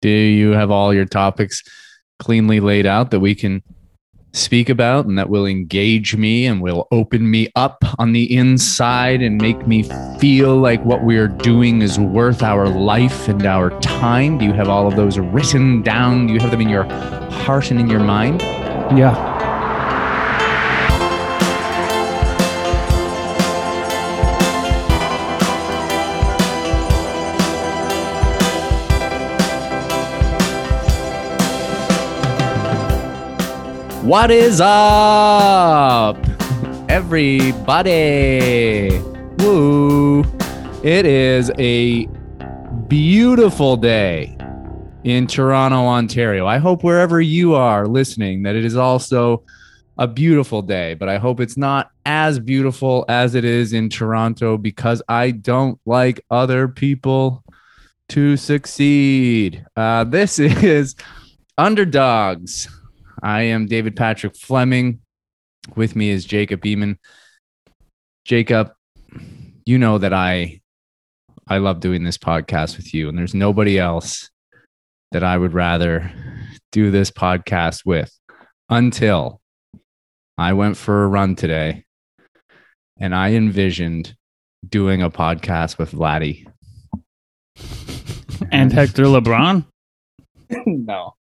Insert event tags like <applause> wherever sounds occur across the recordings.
Do you have all your topics cleanly laid out that we can speak about and that will engage me and will open me up on the inside and make me feel like what we are doing is worth our life and our time? Do you have all of those written down? Do you have them in your heart and in your mind? Yeah. What is up, everybody? Woo! It is a beautiful day in Toronto, Ontario. I hope wherever you are listening that it is also a beautiful day, but I hope it's not as beautiful as it is in Toronto because I don't like other people to succeed. Uh, this <laughs> is Underdogs. I am David Patrick Fleming. With me is Jacob Eamon. Jacob, you know that I I love doing this podcast with you, and there's nobody else that I would rather do this podcast with until I went for a run today and I envisioned doing a podcast with Vladdy. And Hector LeBron? <laughs> no.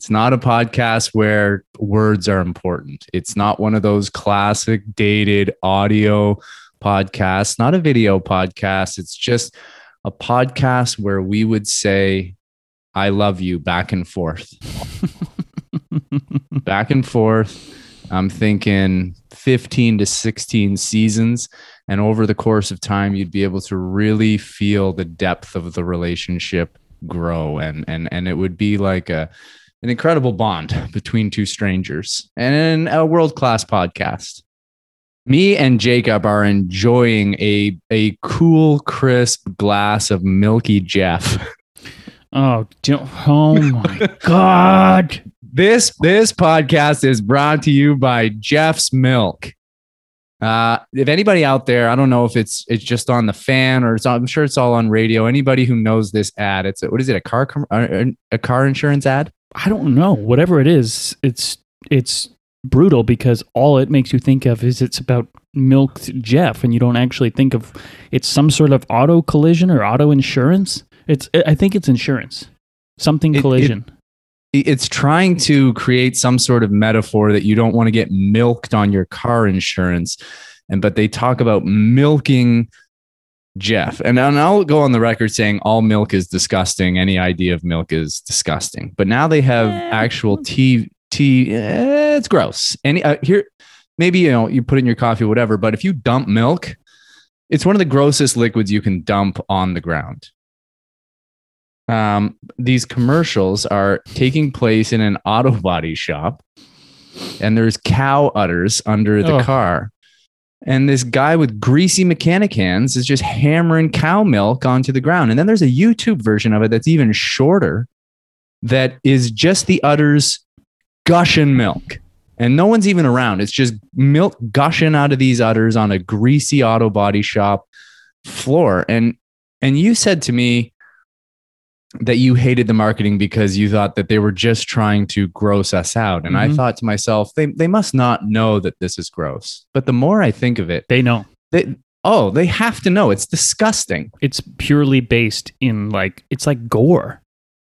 It's not a podcast where words are important. It's not one of those classic dated audio podcasts, not a video podcast. It's just a podcast where we would say, I love you back and forth. <laughs> back and forth. I'm thinking 15 to 16 seasons. And over the course of time, you'd be able to really feel the depth of the relationship grow. And, and, and it would be like a, an incredible bond between two strangers and a world class podcast. Me and Jacob are enjoying a, a cool, crisp glass of Milky Jeff. Oh, oh my <laughs> God. This this podcast is brought to you by Jeff's Milk. Uh, if anybody out there, I don't know if it's it's just on the fan or it's on, I'm sure it's all on radio. Anybody who knows this ad, it's a, what is it? A car a car insurance ad? I don't know. Whatever it is, it's it's brutal because all it makes you think of is it's about milked Jeff, and you don't actually think of it's some sort of auto collision or auto insurance. It's I think it's insurance, something It- it- collision. it's trying to create some sort of metaphor that you don't want to get milked on your car insurance and but they talk about milking jeff. And, and i'll go on the record saying all milk is disgusting. Any idea of milk is disgusting. But now they have actual tea tea eh, it's gross. Any uh, here maybe you know you put in your coffee whatever but if you dump milk it's one of the grossest liquids you can dump on the ground. Um, these commercials are taking place in an auto body shop, and there's cow udders under the Ugh. car. And this guy with greasy mechanic hands is just hammering cow milk onto the ground. And then there's a YouTube version of it that's even shorter that is just the udders gushing milk. And no one's even around. It's just milk gushing out of these udders on a greasy auto body shop floor. And and you said to me, that you hated the marketing because you thought that they were just trying to gross us out. And I Mhm. thought to myself, they, they must not know that this is gross. But the more I think of it, They know they, oh, they have to know. It's disgusting. it's purely based in like it's like gore.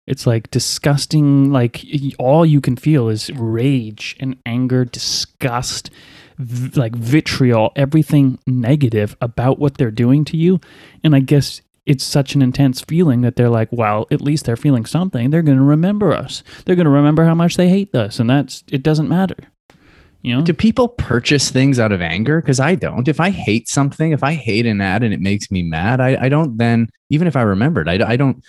It's like disgusting. Like all you can feel is rage and anger, disgust, v- like vitriol, everything negative about what they're doing to you. And I guess it's such an intense feeling that they're like, well, at least they're feeling something. They're going to remember us. They're going to remember how much they hate us, and that's it. Doesn't matter. You know, Do people purchase things out of anger? Because I don't. If I hate something, if I hate an ad and it makes me mad, I, I don't then, even if I remembered, I, I don't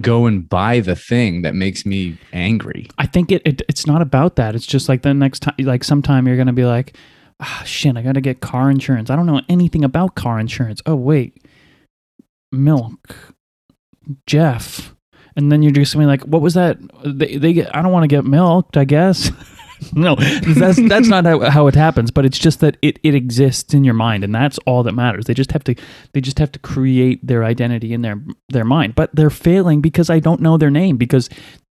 go and buy the thing that makes me angry. I think it, it it's not about that. It's just like the next time, like sometime you're gonna be like, ah, shit, I gotta get car insurance. I don't know anything about car insurance. Oh wait, milk, Jeff, and then you're just gonna be like, what was that? They they get, I don't want to get milked. I guess <laughs> no, that's that's not how, how it happens. But it's just that it, it exists in your mind, and that's all that matters. They just have to they just have to create their identity in their their mind. But they're failing because I don't know their name because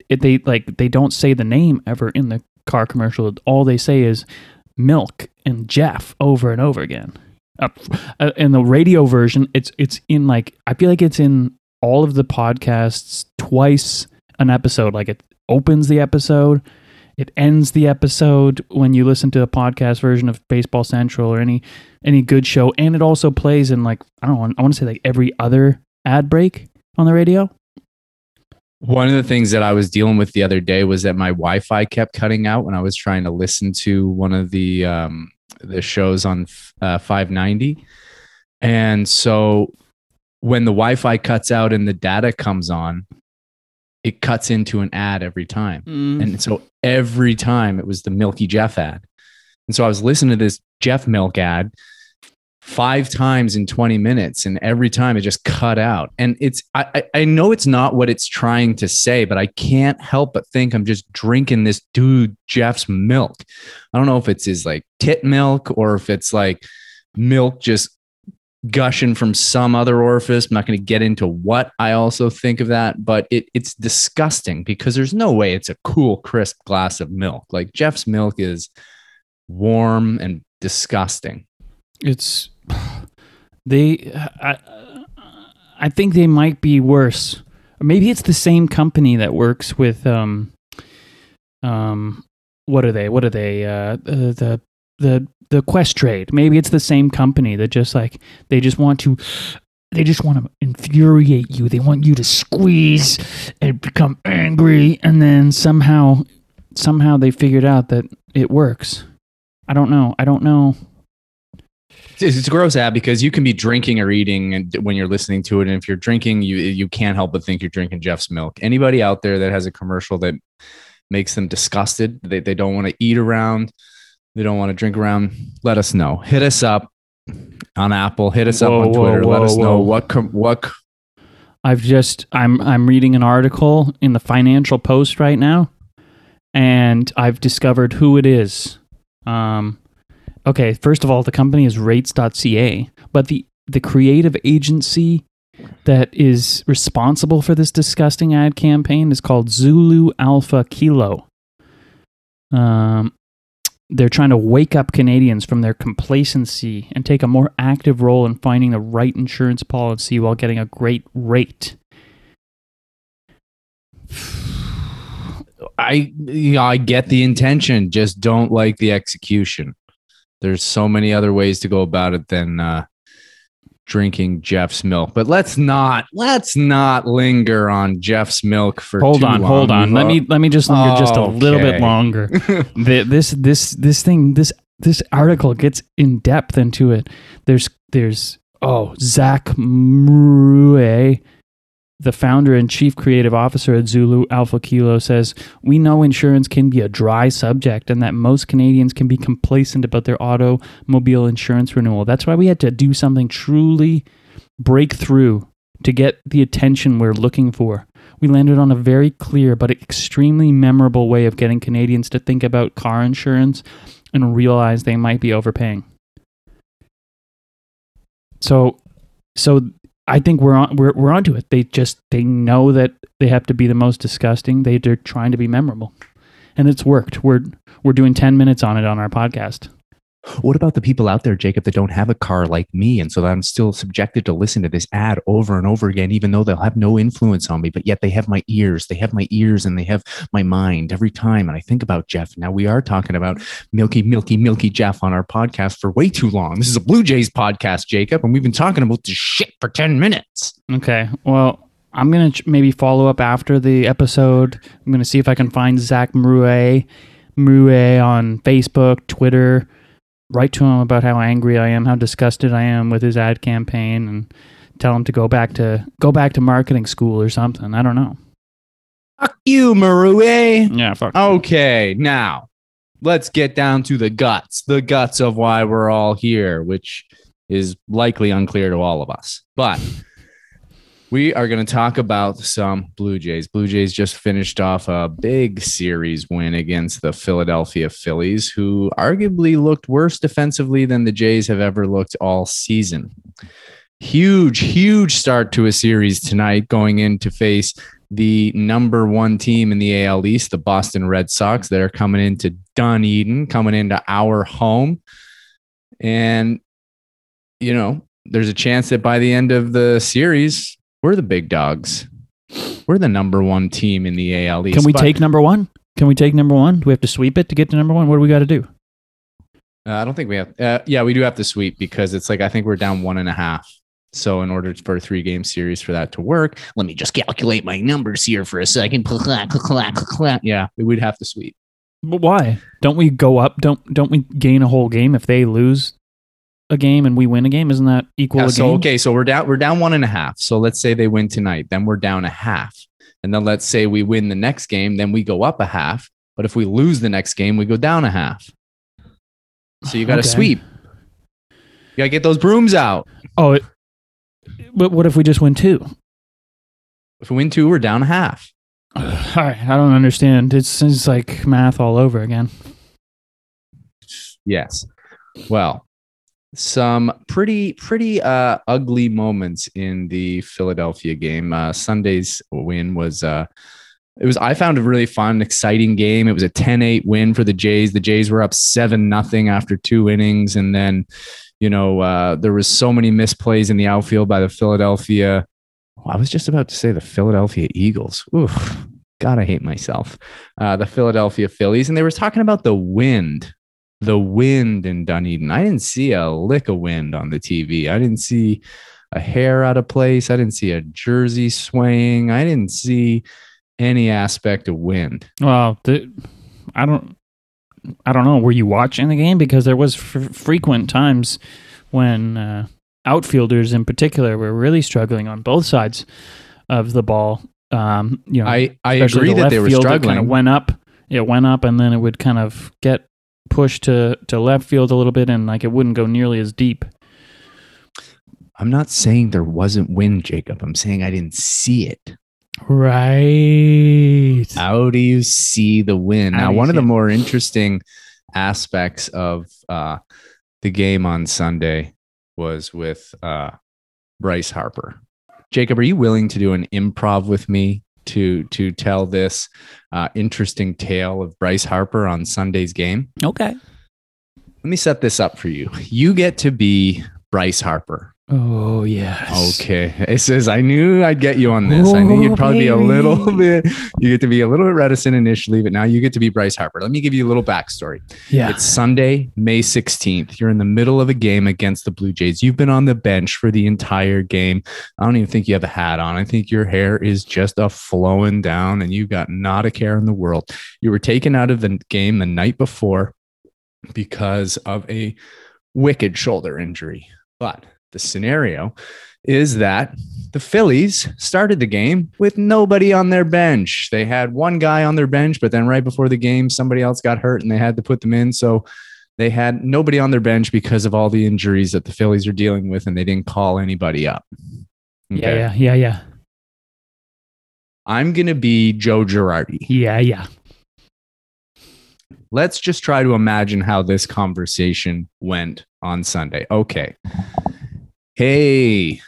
it, they like they don't say the name ever in the car commercial. All they say is milk and Jeff over and over again. Uh, in the radio version, it's it's in like I feel like it's in all of the podcasts twice an episode. Like it opens the episode, it ends the episode when you listen to a podcast version of Baseball Central or any any good show, and it also plays in like I don't know, I want to say like every other ad break on the radio. One of the things that I was dealing with the other day was that my Wi-Fi kept cutting out when I was trying to listen to one of the um, the shows on uh, 590, and so when the Wi-Fi cuts out and the data comes on, it cuts into an ad every time, Mm. and so every time it was the Milky Jeff ad, and so I was listening to this Jeff Milk ad five times in 20 minutes and every time it just cut out. And it's I, I know it's not what it's trying to say but i can't help but think i'm just drinking this dude jeff's milk. I don't know if it's his like tit milk or if it's like milk just gushing from some other orifice. I'm not going to get into what i also think of that but it, it's disgusting because there's no way it's a cool crisp glass of milk. Like jeff's milk is warm and disgusting It's they. I, I think they might be worse. Maybe it's the same company that works with um, um, what are they? What are they? Uh, the the the the Questrade. Maybe it's the same company that just like they just want to. They just want to infuriate you. They want you to squeeze and become angry, and then somehow, somehow they figured out that it works. I don't know. I don't know. It's, a gross ad because you can be drinking or eating and when you're listening to it. And if you're drinking, you you can't help but think you're drinking Jeff's milk. Anybody out there that has a commercial that makes them disgusted, they, they don't want to eat around, they don't want to drink around, let us know. Hit us up on Apple, hit us Whoa, up on whoa, Twitter. let whoa, us know what com- what I've just I'm I'm reading an article in the Financial Post right now, and I've discovered who it is. Um, okay, first of all, the company is Rates.ca, but the the creative agency that is responsible for this disgusting ad campaign is called Zulu Alpha Kilo. Um, they're trying to wake up Canadians from their complacency and take a more active role in finding the right insurance policy while getting a great rate. I you know, I get the intention, just don't like the execution. There's so many other ways to go about it than uh, drinking Jeff's milk. But let's not let's not linger on Jeff's milk for Hold too on, long. hold on. Let me let me just linger just a little bit <laughs> longer. the, this this this thing this this article gets in depth into it. There's there's oh Zak Mroueh, the founder and chief creative officer at Zulu Alpha Kilo, says we know insurance can be a dry subject and that most Canadians can be complacent about their automobile insurance renewal. That's why we had to do something truly break through to get the attention we're looking for. We landed on a very clear but extremely memorable way of getting Canadians to think about car insurance and realize they might be overpaying. So, so I think we're on we're we're onto it. They just they know that they have to be the most disgusting. They they're trying to be memorable, and it's worked. We're we're doing ten minutes on it on our podcast. What about the people out there, Jacob, that don't have a car like me? And so that I'm still subjected to listen to this ad over and over again, even though they'll have no influence on me, but yet they have my ears. They have my ears and they have my mind every time. And I think about Jeff. Now we are talking about Milky, Milky, Milky Jeff on our podcast for way too long. This is a Blue Jays podcast, Jacob, and we've been talking about this shit for 10 minutes. Okay. Well, I'm gonna ch- maybe follow up after the episode. I'm gonna see if I can find Zak Mroueh, Mroueh on Facebook, Twitter. Write to him about how angry I am, how disgusted I am with his ad campaign, and tell him to go back to go back to marketing school or something. I don't know. Fuck you, Marue. Eh? Yeah. Fuck. Okay, now let's get down to the guts, the guts of why we're all here, which is likely unclear to all of us. But We are going to talk about some Blue Jays. Blue Jays just finished off a big series win against the Philadelphia Phillies, who arguably looked worse defensively than the Jays have ever looked all season. Huge, huge start to a series tonight, going in to face the number one team in the AL East, the Boston Red Sox. They're coming into Dunedin, coming into our home. And, you know, there's a chance that by the end of the series, we're the big dogs. We're the number one team in the AL East. Can we But, take number one? Can we take number one? Do we have to sweep it to get to number one? What do we got to do? Uh, I don't think we have. Uh, yeah, we do have to sweep because it's like I think we're down one and a half. So in order for a three game series for that to work, let me just calculate my numbers here for a second. <laughs> Yeah, we would have to sweep. But why? Don't we go up? Don't don't we gain a whole game if they lose a game and we win a game? Isn't that equal Yeah, a so okay, so we're down we're down one and a half. So let's say they win tonight, then we're down a half. And then let's say we win the next game, then we go up a half. But if we lose the next game, we go down a half. So you got to Okay. sweep. You got to get those brooms out. Oh, it, but what if we just win two? If we win two, we're down a half. All right, I don't understand. It's, it's like math all over again. Yes. Well, some pretty pretty uh ugly moments in the Philadelphia game. Uh Sunday's win was uh it was I found a really fun, exciting game. It was a 10-8 win for the Jays. The Jays were up 7 nothing after two innings and then you know, uh there was so many misplays in the outfield by the Philadelphia I was just about to say the Philadelphia Eagles. Oof. God, I hate myself. Uh, the Philadelphia Phillies. And they were talking about the wind the wind in Dunedin. I didn't see a lick of wind on the TV. I didn't see a hair out of place. I didn't see a jersey swaying. I didn't see any aspect of wind. Well, the, I don't, I don't know. Were you watching the game? Because there was f- frequent times when uh, outfielders, in particular, were really struggling on both sides of the ball. Um, you know, I, I agree the that they were struggling. kind of went up. It went up, and then it would kind of get pushed to to left field a little bit, and like it wouldn't go nearly as deep. I'm not saying there wasn't wind, Jacob. I'm saying I didn't see it. Right. How do you see the wind? How Now, one of the it? more interesting aspects of uh, the game on Sunday was with uh, Bryce Harper. Jacob, are you willing to do an improv with me to to tell this uh, interesting tale of Bryce Harper on Sunday's game? Okay. Let me set this up for you. You get to be Bryce Harper. Oh yes. Okay. It says, I knew I'd get you on this. I knew you'd Oh, probably be a little <laughs> bit, you get to be a little bit reticent initially, but now you get to be Bryce Harper. Let me give you a little backstory. Yeah. It's Sunday, May 16th. You're in the middle of a game against the Blue Jays. You've been on the bench for the entire game. I don't even think you have a hat on. I think your hair is just a flowing down and you've got not a care in the world. You were taken out of the game the night before because of a wicked shoulder injury. But the scenario is that the Phillies started the game with nobody on their bench. They had one guy on their bench, but then right before the game, somebody else got hurt and they had to put them in. So they had nobody on their bench because of all the injuries that the Phillies are dealing with, and they didn't call anybody up. Yeah. Yeah. Yeah. Yeah. I'm going to be Joe Girardi. Yeah. Yeah. let's just try to imagine how this conversation went on Sunday. Okay. Hey,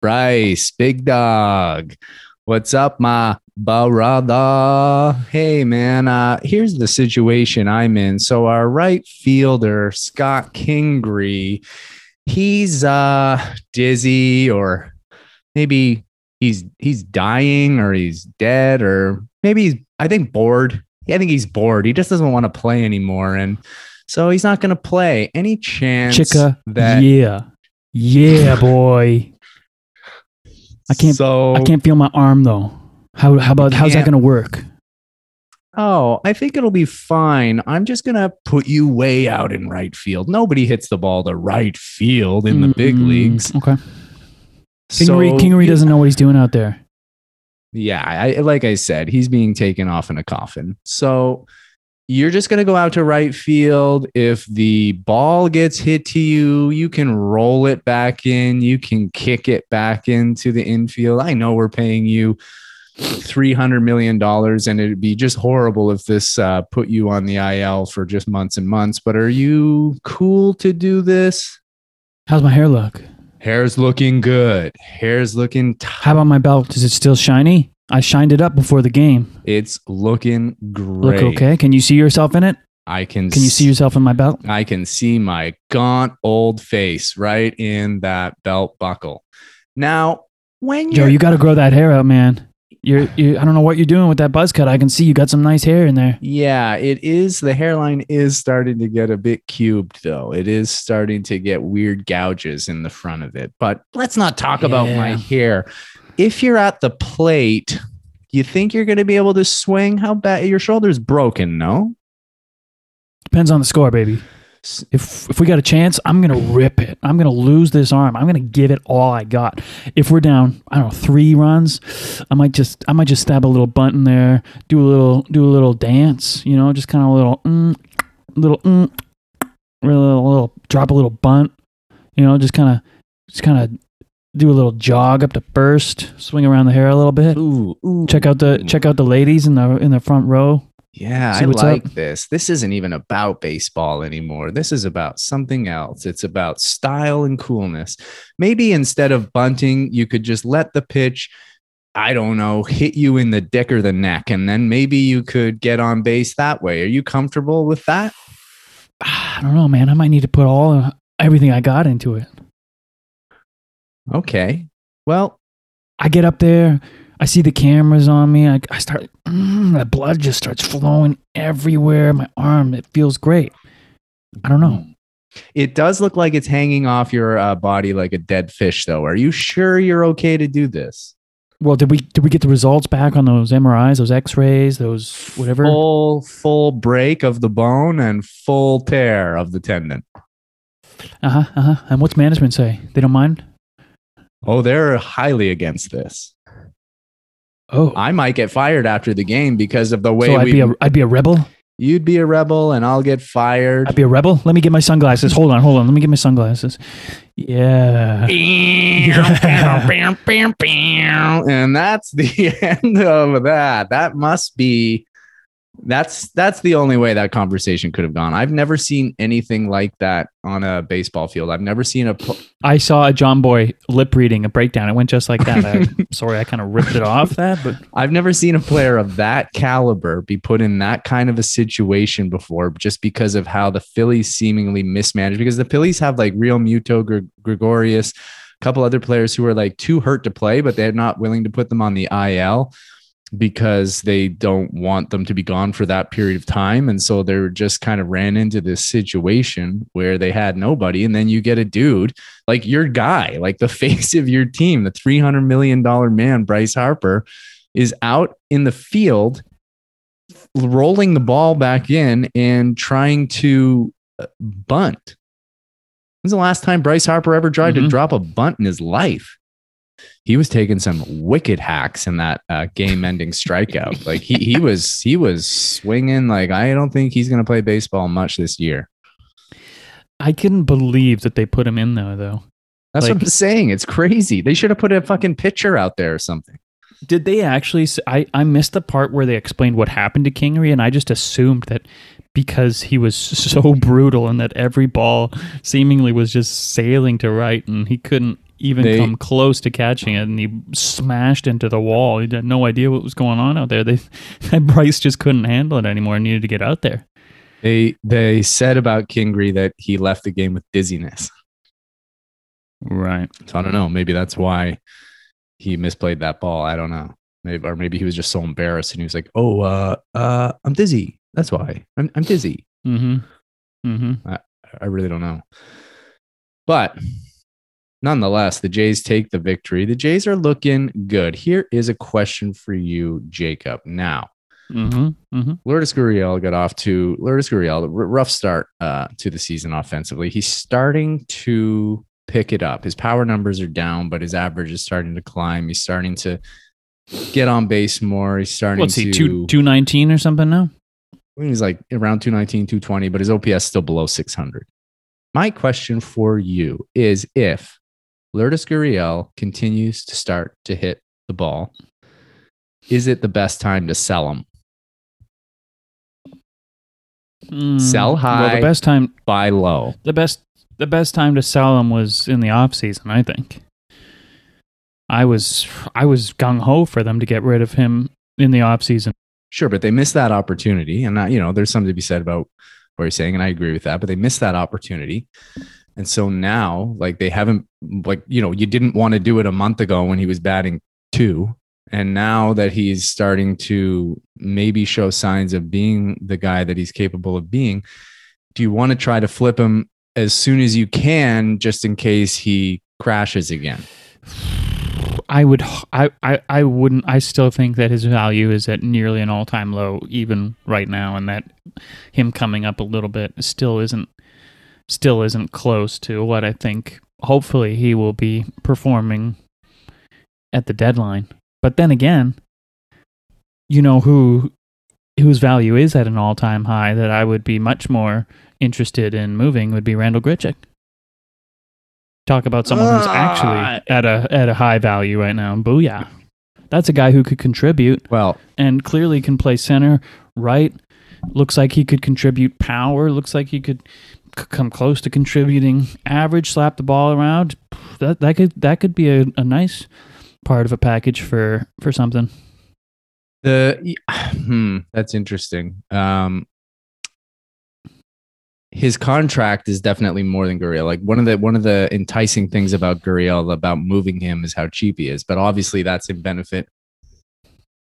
Bryce, big dog. What's up, my brother? Hey, man. Uh, here's the situation I'm in. So our right fielder, Scott Kingery, he's uh dizzy or maybe he's he's dying or he's dead or maybe he's I think bored. I think he's bored. He just doesn't want to play anymore, and so he's not going to play. Any chance Chica. that yeah. Yeah, <laughs> boy. I can't- So I can't feel my arm though. How how about how's that gonna work? Oh, I think it'll be fine. I'm just gonna put you way out in right field. Nobody hits the ball to right field in the big Mm, leagues. Okay. So Kingery, Kingery doesn't know what he's doing out there. Yeah, I, like I said, he's being taken off in a coffin. So you're just going to go out to right field. If the ball gets hit to you, you can roll it back in. You can kick it back into the infield. I know we're paying you $300 million and it'd be just horrible if this uh, put you on the IL for just months and months. But are you cool to do this? How's my hair look? Hair's looking good. Hair's looking t- How about my belt? Is it still shiny? I shined it up before the game. It's looking great. Look okay? Can you see yourself in it? I can Can you see yourself in my belt? I can see my gaunt old face right in that belt buckle. Now, when Joe, you got to grow that hair out, man. You're, you, I don't know what you're doing with that buzz cut. I can see you got some nice hair in there. Yeah, it is. The hairline is starting to get a bit cubed, though. It is starting to get weird gouges in the front of it. But let's not talk about my hair. If you're at the plate, you think you're going to be able to swing? How bad? Your shoulder's broken, no? Depends on the score, baby. If if we got a chance, I'm gonna rip it. I'm gonna lose this arm. I'm gonna give it all I got. If we're down, I don't know, three runs, I might just I might just stab a little bunt in there, do a little do a little dance, you know, just kind of a little mm, little mm, little, little drop a little bunt, you know, just kind of just kind of do a little jog up to first, swing around the hair a little bit. Ooh, ooh. Check out the check out the ladies in the in the front row. Yeah, I what's up. like this. This isn't even about baseball anymore. This is about something else. It's about style and coolness. Maybe instead of bunting, you could just let the pitch, I don't know, hit you in the dick or the neck, and then maybe you could get on base that way. Are you comfortable with that? <sighs> I don't know, man. I might need to put all everything I got into it. Okay. Well, I get up there, I see the cameras on me. I, I start, mm, the blood just starts flowing everywhere. My arm, it feels great. I don't know. it does look like it's hanging off your uh, body like a dead fish, though. Are you sure you're okay to do this? Well, did we did we get the results back on those MRIs, those X-rays, those whatever? Full, full break of the bone and full tear of the tendon. Uh huh. Uh huh. And what's management say? They don't mind. Oh, they're highly against this. Oh, I might get fired after the game because of the way so I'd we. be a I'd be a rebel. you'd be a rebel, and I'll get fired. I'd be a rebel. Let me get my sunglasses. Hold on, hold on. Let me get my sunglasses. Yeah. <laughs> and that's the <laughs> end of that. That must be. That's that's the only way that conversation could have gone. I've never seen anything like that on a baseball field. I've never seen a. pl- I saw a Jomboy lip reading a breakdown. It went just like that. I'm <laughs> sorry, I kind of ripped it off that, but I've never seen a player of that caliber be put in that kind of a situation before just because of how the Phillies seemingly mismanaged. Because the Phillies have like Realmuto, Gre- Gregorius, a couple other players who are like too hurt to play, but they're not willing to put them on the IL because they don't want them to be gone for that period of time. And so they're just kind of ran into this situation where they had nobody. And then you get a dude like your guy, like the <laughs> face of your team, the $300 million man, Bryce Harper, is out in the field rolling the ball back in and trying to uh, bunt. When's the last time Bryce Harper ever tried to Mhm. drop a bunt in his life? He was taking some wicked hacks in that uh, game-ending strikeout. <laughs> Like he he was he was swinging. Like I don't think he's going to play baseball much this year. I couldn't believe that they put him in there though. That's Like- what I'm saying. It's crazy. They should have put a fucking pitcher out there or something. Did they actually? I I missed the part where they explained what happened to Kingery, and I just assumed that because he was <laughs> so brutal and that every ball seemingly was just sailing to right, and he couldn't even They- come close to catching it, and he smashed into the wall. He had no idea what was going on out there. <laughs> They Bryce just couldn't handle it anymore and needed to get out there. They they said about Kingery that he left the game with dizziness. Right. So I don't know. Maybe that's why he misplayed that ball. I don't know. Maybe or maybe he was just so embarrassed and he was like, "Oh, uh, uh, I'm dizzy. That's why I'm I'm dizzy." Mm-hmm. Mm-hmm. I really don't know. But nonetheless, the Jays take the victory. The Jays are looking good. Here is a question for you, Jacob. Now, Mm-hmm. Mm-hmm. Lourdes Gurriel got off to Lourdes Gurriel, rough start uh, to the season offensively. He's starting to pick it up. His power numbers are down, but his average is starting to climb. He's starting to get on base more. He's starting What's to he two two nineteen or something now? He's like around 219, 220, but his OPS still below 600. My question for you is if Lourdes Gurriel continues to start to hit the ball, is it the best time to sell him? Mm, Sell Well, high. the best time Buy low. the best the best time to sell him was in the off season, I think. I was I was gung ho for them to get rid of him in the off season. Sure, but they missed that opportunity. And, uh, you know, there's something to be said about what you're saying. And I agree with that, but they missed that opportunity. And so now, like, they haven't, like, you know, you didn't want to do it a month ago when he was batting two. And now that he's starting to maybe show signs of being the guy that he's capable of being, do you want to try to flip him as soon as you can, just in case he crashes again? <sighs> I would I, I I wouldn't I still think that his value is at nearly an all time low even right now and that him coming up a little bit still isn't still isn't close to what I think hopefully he will be performing at the deadline. But then again, you know who whose value is at an all time high that I would be much more interested in moving would be Randal Grichuk. Talk about someone who's Ah. actually at a at a high value right now. Booyah. That's a guy who could contribute Well, and clearly can play center, right? Looks like he could contribute power. Looks like he could c- come close to contributing average. Slap the ball around. That that could that could be a, a nice part of a package for for something. The <sighs> hmm, that's interesting. Um, his contract is definitely more than Gurriel. Like one of the one of the enticing things about Gurriel about moving him is how cheap he is. But obviously, that's in benefit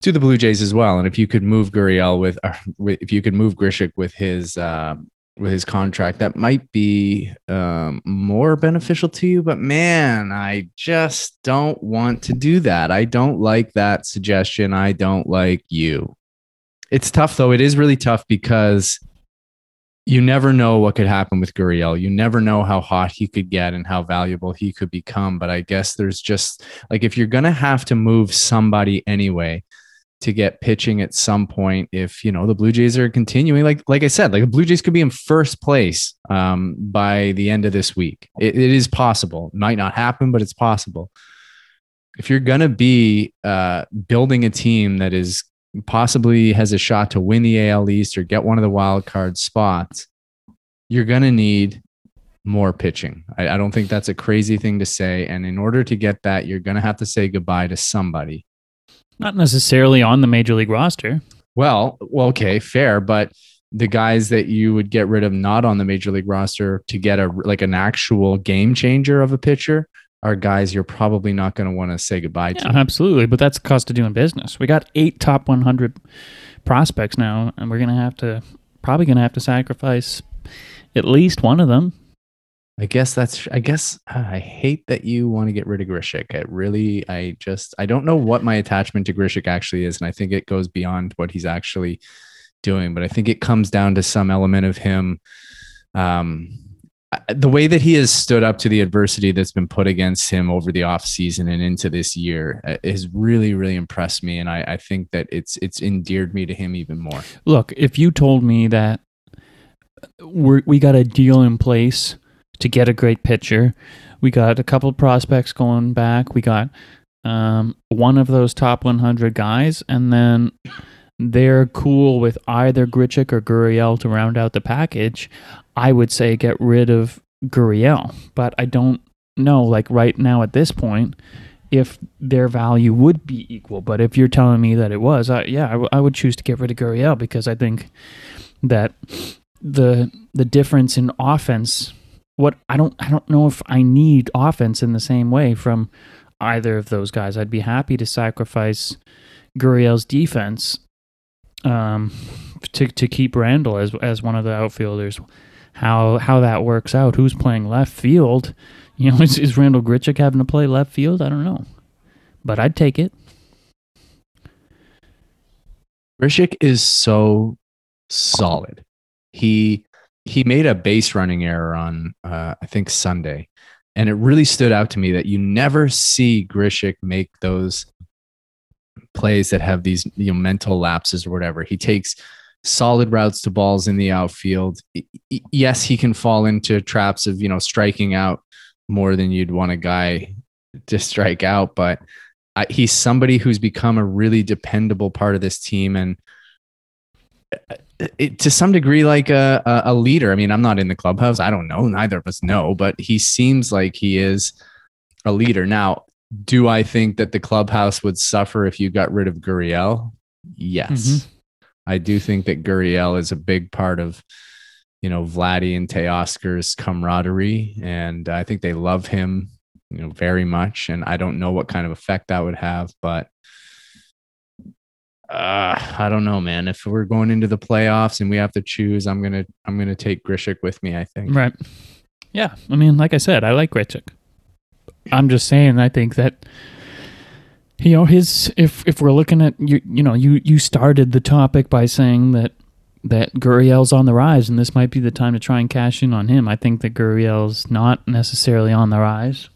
to the Blue Jays as well. And if you could move Gurriel with, with if you could move Grichuk with his uh, with his contract, that might be um, more beneficial to you. But man, I just don't want to do that. I don't like that suggestion. I don't like you. It's tough though. It is really tough because you never know what could happen with Gurriel. You never know how hot he could get and how valuable he could become. But I guess there's just like if you're gonna have to move somebody anyway to get pitching at some point, if you know the Blue Jays are continuing, like like I said, like the Blue Jays could be in first place um, by the end of this week. It, it is possible. Might not happen, but it's possible. If you're gonna be uh, building a team that is possibly has a shot to win the AL East or get one of the wild card spots, you're to need more pitching. I, I, don't think that's a crazy thing to say. And in order to get that, you're to have to say goodbye to somebody. Not necessarily on the major league roster. Well, well, okay, fair, but the guys that you would get rid of not on the major league roster to get a like an actual game changer of a pitcher are guys you're probably not going to want to say goodbye Yeah, to. absolutely. But that's the cost of doing business. We got eight top 100 prospects now, and we're going to have to probably going to have to sacrifice at least one of them. I guess that's. I guess uh, I hate that you want to get rid of Grichuk. It really, I just, I don't know what my attachment to Grichuk actually is, and I think it goes beyond what he's actually doing. But I think it comes down to some element of him, um, the way that he has stood up to the adversity that's been put against him over the off season and into this year uh, has really, really impressed me, and I, I think that it's it's endeared me to him even more. Look, if you told me that we we got a deal in place to get a great pitcher, we got a couple prospects going back, we got um, one of those top 100 guys, and then they're cool with either Grichuk or Gurriel to round out the package, I would say get rid of Gurriel. But I don't know, like right now at this point, if their value would be equal. But if you're telling me that it was, I, yeah, I, w- I would choose to get rid of Gurriel because I think that the the difference in offense. What I don't I don't know if I need offense in the same way from either of those guys. I'd be happy to sacrifice Gurriel's defense um, to to keep Randal as as one of the outfielders. How how that works out? Who's playing left field? You know, <laughs> is, is Randal Grichuk having to play left field? I don't know, but I'd take it. Grichuk is so solid. He he made a base running error on uh, I think Sunday, and it really stood out to me that you never see Grichuk make those plays that have these you know mental lapses or whatever. He takes solid routes to balls in the outfield. Yes, he can fall into traps of, you know, striking out more than you'd want a guy to strike out, but he's somebody who's become a really dependable part of this team and uh, it, to some degree like a, a leader. I mean, I'm not in the clubhouse. I don't know. Neither of us know, but he seems like he is a leader. Now, do I think that the clubhouse would suffer if you got rid of Gurriel? Yes. Mhm. I do think that Gurriel is a big part of, you know, Vladdy and Teoscar's camaraderie. And I think they love him, you know, very much. And I don't know what kind of effect that would have, but uh, I don't know, man. If we're going into the playoffs and we have to choose, I'm gonna I'm gonna take Grichuk with me. I think. Right. Yeah. I mean, like I said, I like Grichuk. I'm just saying, I think that you know his. If if we're looking at you, you know, you you started the topic by saying that that Gurriel's on the rise, and this might be the time to try and cash in on him. I think that Gurriel's not necessarily on the rise,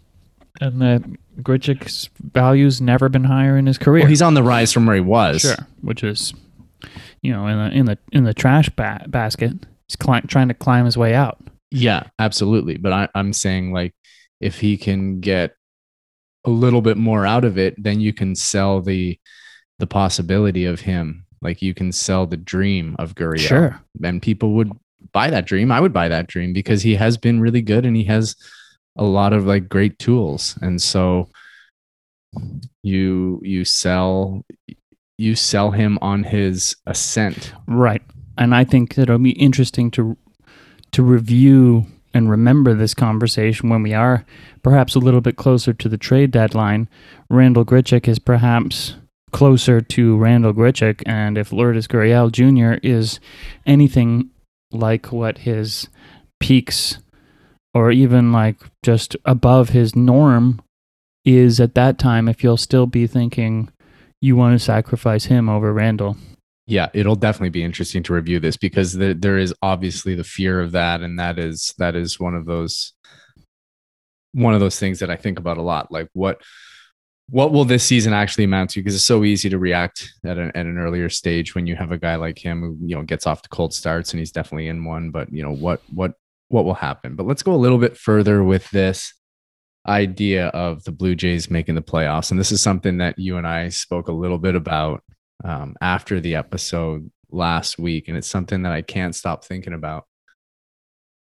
and that Grichuk's value's never been higher in his career. Well, he's on the rise from where he was. Sure, which is, you know, in the in the in the trash ba- basket, he's cli- trying to climb his way out. Yeah, absolutely. But I, I'm saying like if he can get a little bit more out of it, then you can sell the the possibility of him. Like you can sell the dream of Gurriel. Sure, And people would buy that dream. I would buy that dream because he has been really good and he has a lot of like great tools. And so you you sell you sell him on his ascent. right. And I think it'll be interesting to to review and remember this conversation when we are perhaps a little bit closer to the trade deadline. Randal Grichuk is perhaps closer to Randal Grichuk, and if Lourdes Gurriel Jr. is anything like what his peaks or even like just above his norm is at that time, if you'll still be thinking you want to sacrifice him over Randal. yeah it'll definitely be interesting to review this because there, there is obviously the fear of that and that is that is one of those one of those things that i think about a lot like what what will this season actually amount to because it's so easy to react at an, at an earlier stage when you have a guy like him who you know gets off to cold starts and he's definitely in one but you know what what what will happen but let's go a little bit further with this idea of the blue jays making the playoffs and this is something that you and i spoke a little bit about um, after the episode last week, and it's something that I can't stop thinking about.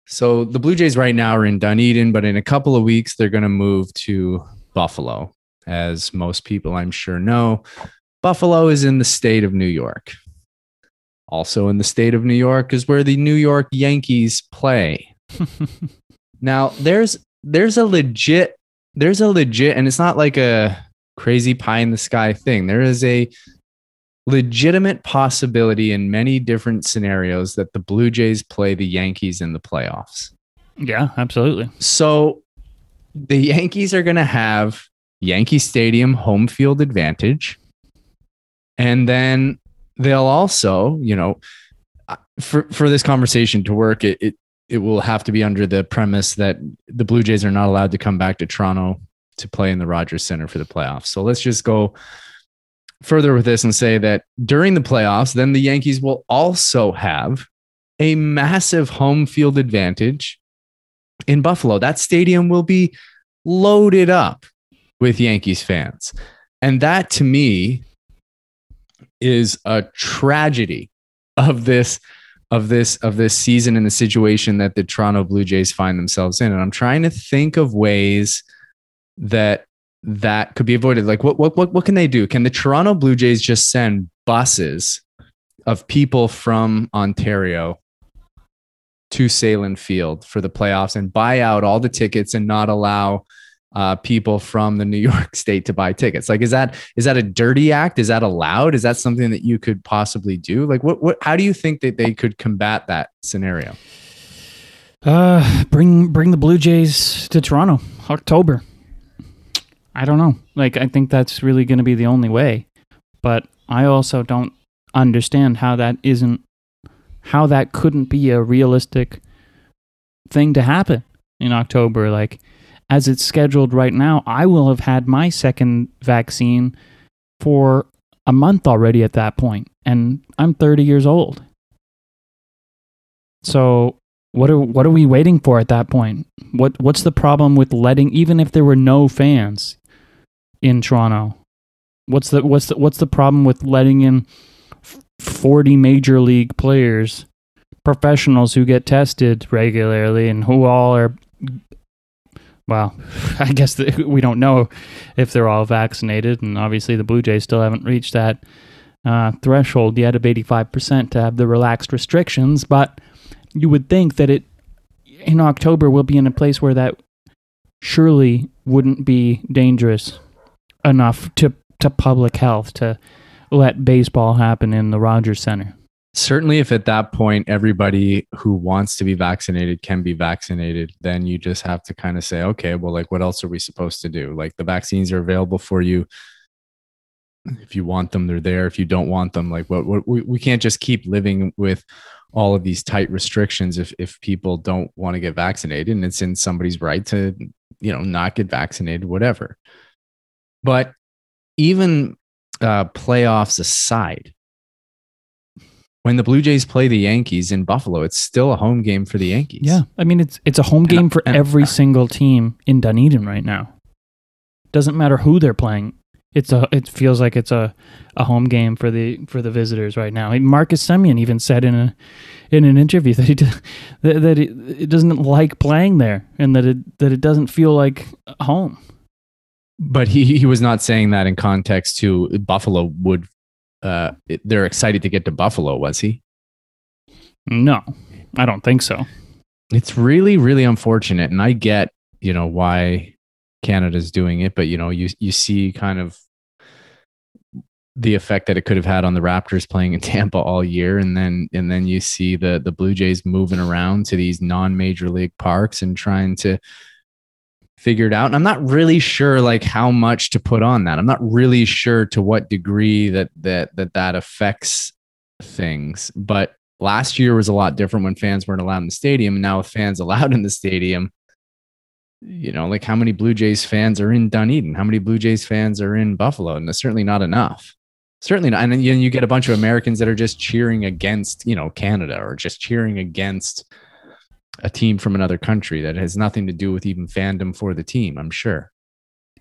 So the Blue Jays right now are in Dunedin, but in a couple of weeks they're going to move to Buffalo. As most people I'm sure know, Buffalo is in the state of New York. Also in the state of New York is where the New York Yankees play. <laughs> Now there's there's a legit there's a legit and it's not like a crazy pie in the sky thing. There is a legitimate possibility in many different scenarios that the Blue Jays play the Yankees in the playoffs. yeah, absolutely. So the Yankees are going to have Yankee Stadium home field advantage. And then they'll also, you know, uh, for, for this conversation to work, it, it, it will have to be under the premise that the Blue Jays are not allowed to come back to Toronto to play in the Rogers Center for the playoffs. So let's just go further with this and say that during the playoffs, then the Yankees will also have a massive home field advantage in Buffalo. That stadium will be loaded up with Yankees fans. And that to me is a tragedy of this of this of this season and the situation that the Toronto Blue Jays find themselves in. And I'm trying to think of ways that that could be avoided. Like what what what what can they do? Can the Toronto Blue Jays just send buses of people from Ontario to Sahlen Field for the playoffs and buy out all the tickets and not allow uh, people from the New <laughs> York State to buy tickets? Like, is that is that a dirty act? Is that allowed? Is that something that you could possibly do? Like, what what? How do you think that they could combat that scenario? Uh, bring bring the Blue Jays to Toronto, October. I don't know. Like, I think that's really going to be the only way. But I also don't understand how that isn't, how that couldn't be a realistic thing to happen in October. Like, as it's scheduled right now, I will have had my second vaccine for a month already at that point, and I'm 30 years old. So what are what are we waiting for at that point? What what's the problem with letting even if there were no fans in Toronto? What's the what's the what's the problem with letting in 40 major league players, professionals who get tested regularly and who all are well, <laughs> I guess the, we don't know if they're all vaccinated, and obviously the Blue Jays still haven't reached that uh, threshold yet of 85% to have the relaxed restrictions. But you would think that it in October we'll be in a place where that surely wouldn't be dangerous enough to to public health to let baseball happen in the Rogers Center. Certainly, if at that point everybody who wants to be vaccinated can be vaccinated, then you just have to kind of say, okay, well, like, what else are we supposed to do? Like, the vaccines are available for you. If you want them, they're there. If you don't want them, like, what, what we, we can't just keep living with all of these tight restrictions if if people don't want to get vaccinated, and it's in somebody's right to, you know, not get vaccinated, whatever. But even uh, playoffs aside, when the Blue Jays play the Yankees in Buffalo, it's still a home game for the Yankees. Yeah, I mean it's it's a home And- game for every single team in Dunedin right now. Doesn't matter who they're playing. It's a it feels like it's a, a home game for the for the visitors right now. Marcus Semien even said in a in an interview that he did, <laughs> that, that it, it doesn't like playing there and that it that it doesn't feel like home. but he he was not saying that in context to Buffalo would. Uh, they're excited to get to Buffalo, was he? No, I don't think so. It's really really unfortunate, and I get you know why Canada's doing it, but you know you you see kind of the effect that it could have had on the Raptors playing in <laughs> Tampa all year, and then and then you see the the Blue Jays moving around to these non major league parks and trying to figure it out. And I'm not really sure like how much to put on that. I'm not really sure to what degree that that that that affects things. But last year was a lot different when fans weren't allowed in the stadium, and now with fans <laughs> allowed in the stadium, you know, like how many Blue Jays fans are in Dunedin? How many Blue Jays fans are in Buffalo? And it's certainly not enough. Certainly not. And then you, you get a bunch of Americans that are just cheering against, you know, Canada or just cheering against a team from another country that has nothing to do with even fandom for the team, I'm sure.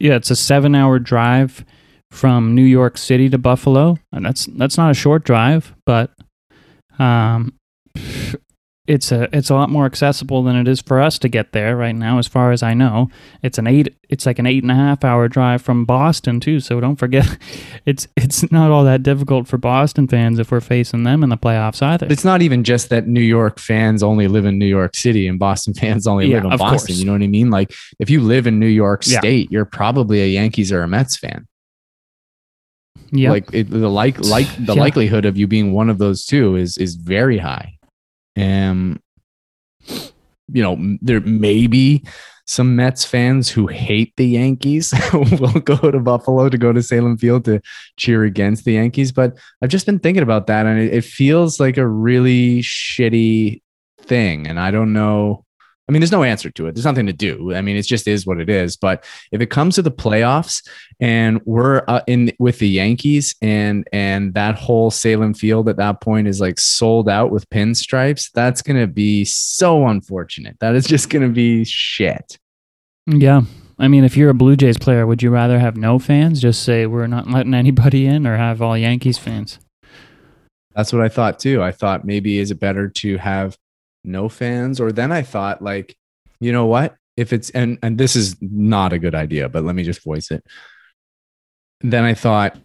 Yeah, it's a seven hour drive from New York City to Buffalo. And that's that's not a short drive, but um it's a it's a lot more accessible than it is for us to get there right now, as far as I know. It's an eight it's like an eight and a half hour drive from Boston too, so don't forget <laughs> it's it's not all that difficult for Boston fans if we're facing them in the playoffs either. It's not even just that New York fans only live in New York City and Boston <laughs> fans only Yeah, live in Boston. course. You know what I mean? Like if you live in New York Yeah. State, you're probably a Yankees or a Mets fan. yeah. Like it, the like like the <laughs> Yeah. likelihood of you being one of those two is is very high. Um, you know, there may be some Mets fans who hate the Yankees <laughs> will go to Buffalo to go to Sahlen Field to cheer against the Yankees. But I've just been thinking about that, and it, it feels like a really shitty thing. And I don't know. I mean, there's no answer to it. There's nothing to do. I mean, it just is what it is. But if it comes to the playoffs and we're uh, in with the Yankees and and that whole Sahlen Field at that point is like sold out with pinstripes, that's gonna be so unfortunate. That is just gonna be shit. Yeah. I mean, if you're a Blue Jays player, would you rather have no fans? Just say we're not letting anybody in, or have all Yankees fans? That's what I thought too. I thought maybe is it better to have no fans, or then I thought like, you know what? If it's and and this is not a good idea, but let me just voice it. Then I thought,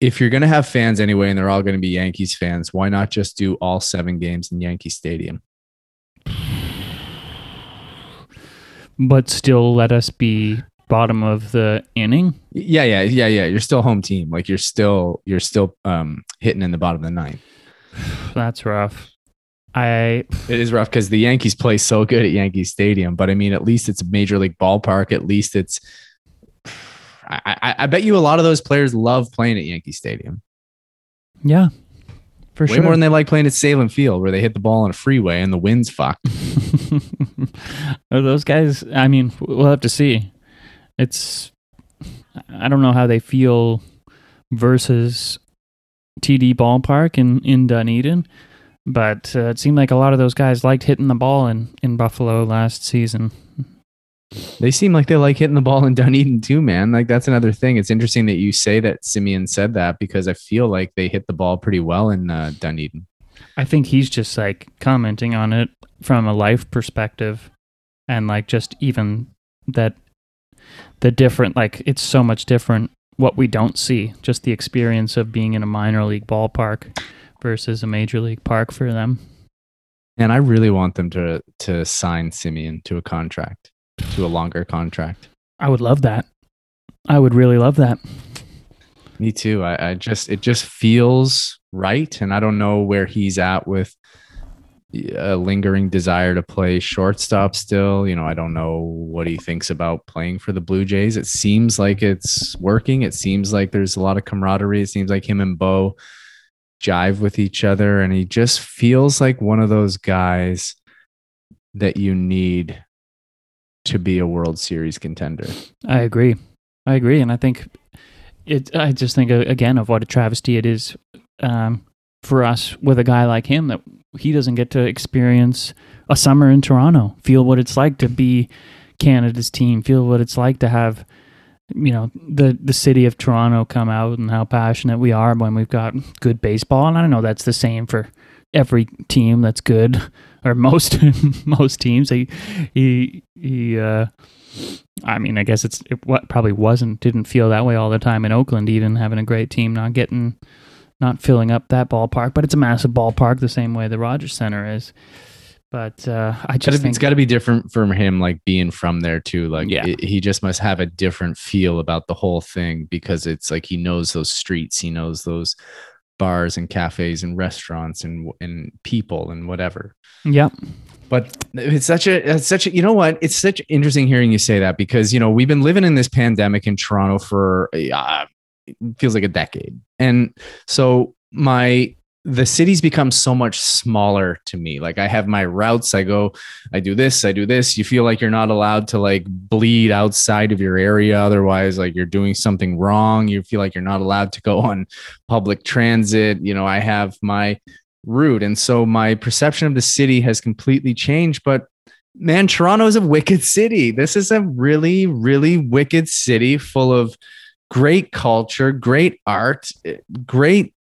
if you're gonna have fans anyway, and they're all gonna be Yankees fans, why not just do all seven games in Yankee Stadium? But still let us be bottom of the inning. Yeah, yeah, yeah, yeah. You're still home team. Like you're still you're still um hitting in the bottom of the ninth. <sighs> That's rough. I It is rough because the Yankees play so good at Yankee Stadium, but I mean, at least it's a major league ballpark. At least it's. I, I, I bet you a lot of those players love playing at Yankee Stadium yeah, for way sure. more than they like playing at Sahlen Field, where they hit the ball on a freeway and the wind's fucked. <laughs> Are those guys? I mean, we'll have to see. It's I don't know how they feel versus TD Ballpark in in Dunedin. But uh, it seemed like a lot of those guys liked hitting the ball in, in Buffalo last season. They seem like they like hitting the ball in <laughs> Dunedin too, man. Like that's another thing. It's interesting that you say that Semien said that because I feel like they hit the ball pretty well in uh, Dunedin. I think he's just like commenting on it from a life perspective and like just even that the different like it's so much different what we don't see just the experience of being in a minor league ballpark versus a major league park for them And I really want them to to sign Semien to a contract, to a longer contract. i would love that i would really love that Me too. I, I just it just feels right, and I don't know where he's at with a lingering desire to play shortstop. Still, you know, I don't know what he thinks about playing for the Blue Jays. It seems like it's working. It seems like there's a lot of camaraderie. It seems like him and Bo jive with each other, and he just feels like one of those guys that you need to be a World Series contender. i agree i agree and i think it i just think uh, again of what a travesty it is um, for us with a guy like him that he doesn't get to experience a summer in toronto feel what it's like to be canada's team feel what it's like to have you know the the city of Toronto come out and how passionate we are when we've got good baseball. And I don't know that's the same for every team that's good <laughs> or most <laughs> most teams. He he he uh I mean I guess it's it what probably wasn't didn't feel that way all the time in Oakland even having a great team not getting not filling up that ballpark. But it's a massive ballpark the same way the Rogers Center is but uh I Gotta just be- think it's got to be different from him, like being from there too. Like, Yeah. it- he just must have a different feel about the whole thing because it's like he knows those streets, he knows those bars and cafes and restaurants and and people and whatever. yeah But it's such a it's such a you know what it's such interesting hearing you say that because you know we've been living in this pandemic in Toronto for uh, it feels like a decade, and so my the city's become so much smaller to me. Like I have my routes, I go, I do this, I do this. You feel like you're not allowed to like bleed outside of your area, otherwise, like you're doing something wrong. You feel like you're not allowed to go <laughs> on public transit. You know, I have my route. And so my perception of the city has completely changed. But man, Toronto is a wicked city. This is a really, really wicked city full of great culture, great art, eh, great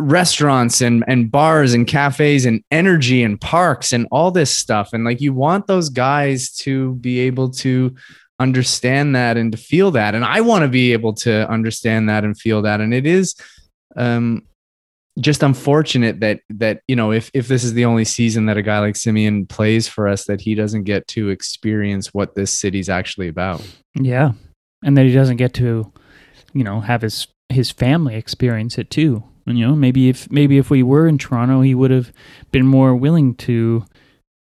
restaurants and and bars and cafes and energy and parks and all this stuff and like you want those guys to be able to understand that and to feel that and I want to be able to understand that and feel that and it is um just unfortunate that that you know if if this is the only season that a guy like Semien plays for us that he doesn't get to experience what this city's actually about. Yeah. And that he doesn't get to, you know, have his his family experience it too. You know, maybe if maybe if we were in Toronto, he would have been more willing to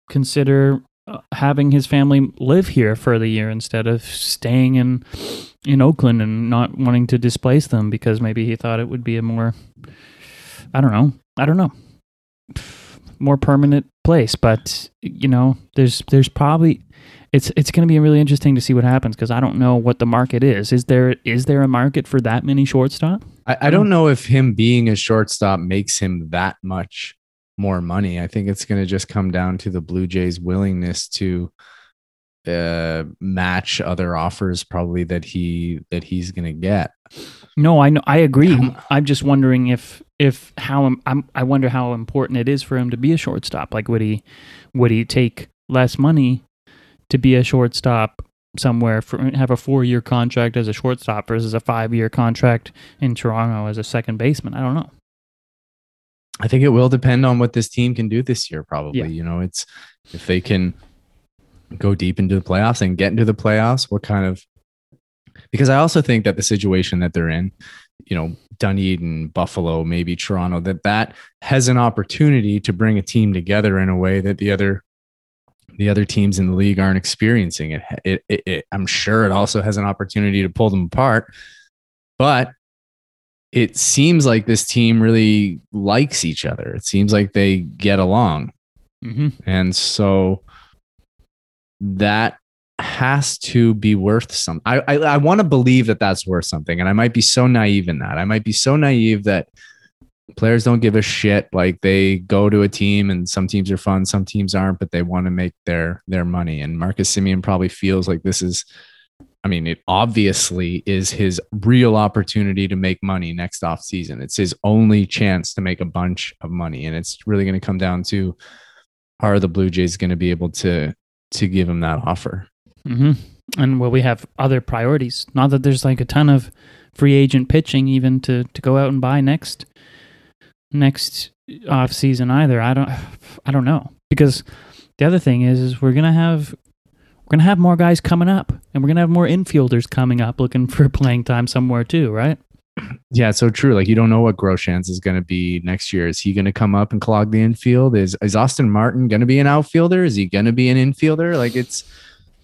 consider uh, having his family live here for the year instead of staying in in Oakland and not wanting to displace them because maybe he thought it would be a more I don't know. I don't know. More permanent place, but you know, there's there's probably it's it's going to be really interesting to see what happens because I don't know what the market is. Is there is there a market for that many shortstop? I, I don't know if him being a shortstop makes him that much more money. I think it's going to just come down to the Blue Jays' willingness to uh, match other offers, probably that he that he's going to get. No, I know I agree. I'm just wondering if if how im- I'm, I wonder how important it is for him to be a shortstop. Like, would he would he take less money to be a shortstop somewhere for have a four year contract as a shortstop versus a five year contract in Toronto as a second baseman? I don't know. I think it will depend on what this team can do this year. Probably, Yeah. you know, it's if they can go deep into the playoffs and get into the playoffs. What kind of? Because I also think that the situation that they're in, you know, Dunedin, Buffalo, maybe Toronto, that that has an opportunity to bring a team together in a way that the other the other teams in the league aren't experiencing it. It, it, it I'm sure it also has an opportunity to pull them apart, but it seems like this team really likes each other. It seems like they get along. Mm-hmm. And so that has to be worth some. I I, I want to believe that that's worth something, and I might be so naive in that. I might be so naive that players don't give a shit. Like they go to a team and some teams are fun, some teams aren't, but they want to make their their money. And Marcus Semien probably feels like this is I mean, it obviously is his real opportunity to make money next off season. It's his only chance to make a bunch of money. And it's really going to come down to are the Blue Jays going to be able to to give him that offer? hmm And well, we have other priorities. Not that there's like a ton of free agent pitching even to to go out and buy next next off season either. I don't I don't know because the other thing is is we're gonna have we're gonna have more guys coming up, and we're gonna have more infielders coming up looking for <laughs> playing time somewhere too, right? Yeah, so true. Like you don't know what Groshans is going to be next year. Is he going to come up and clog the infield? Is is Austin Martin going to be an outfielder? Is he going to be an infielder? Like it's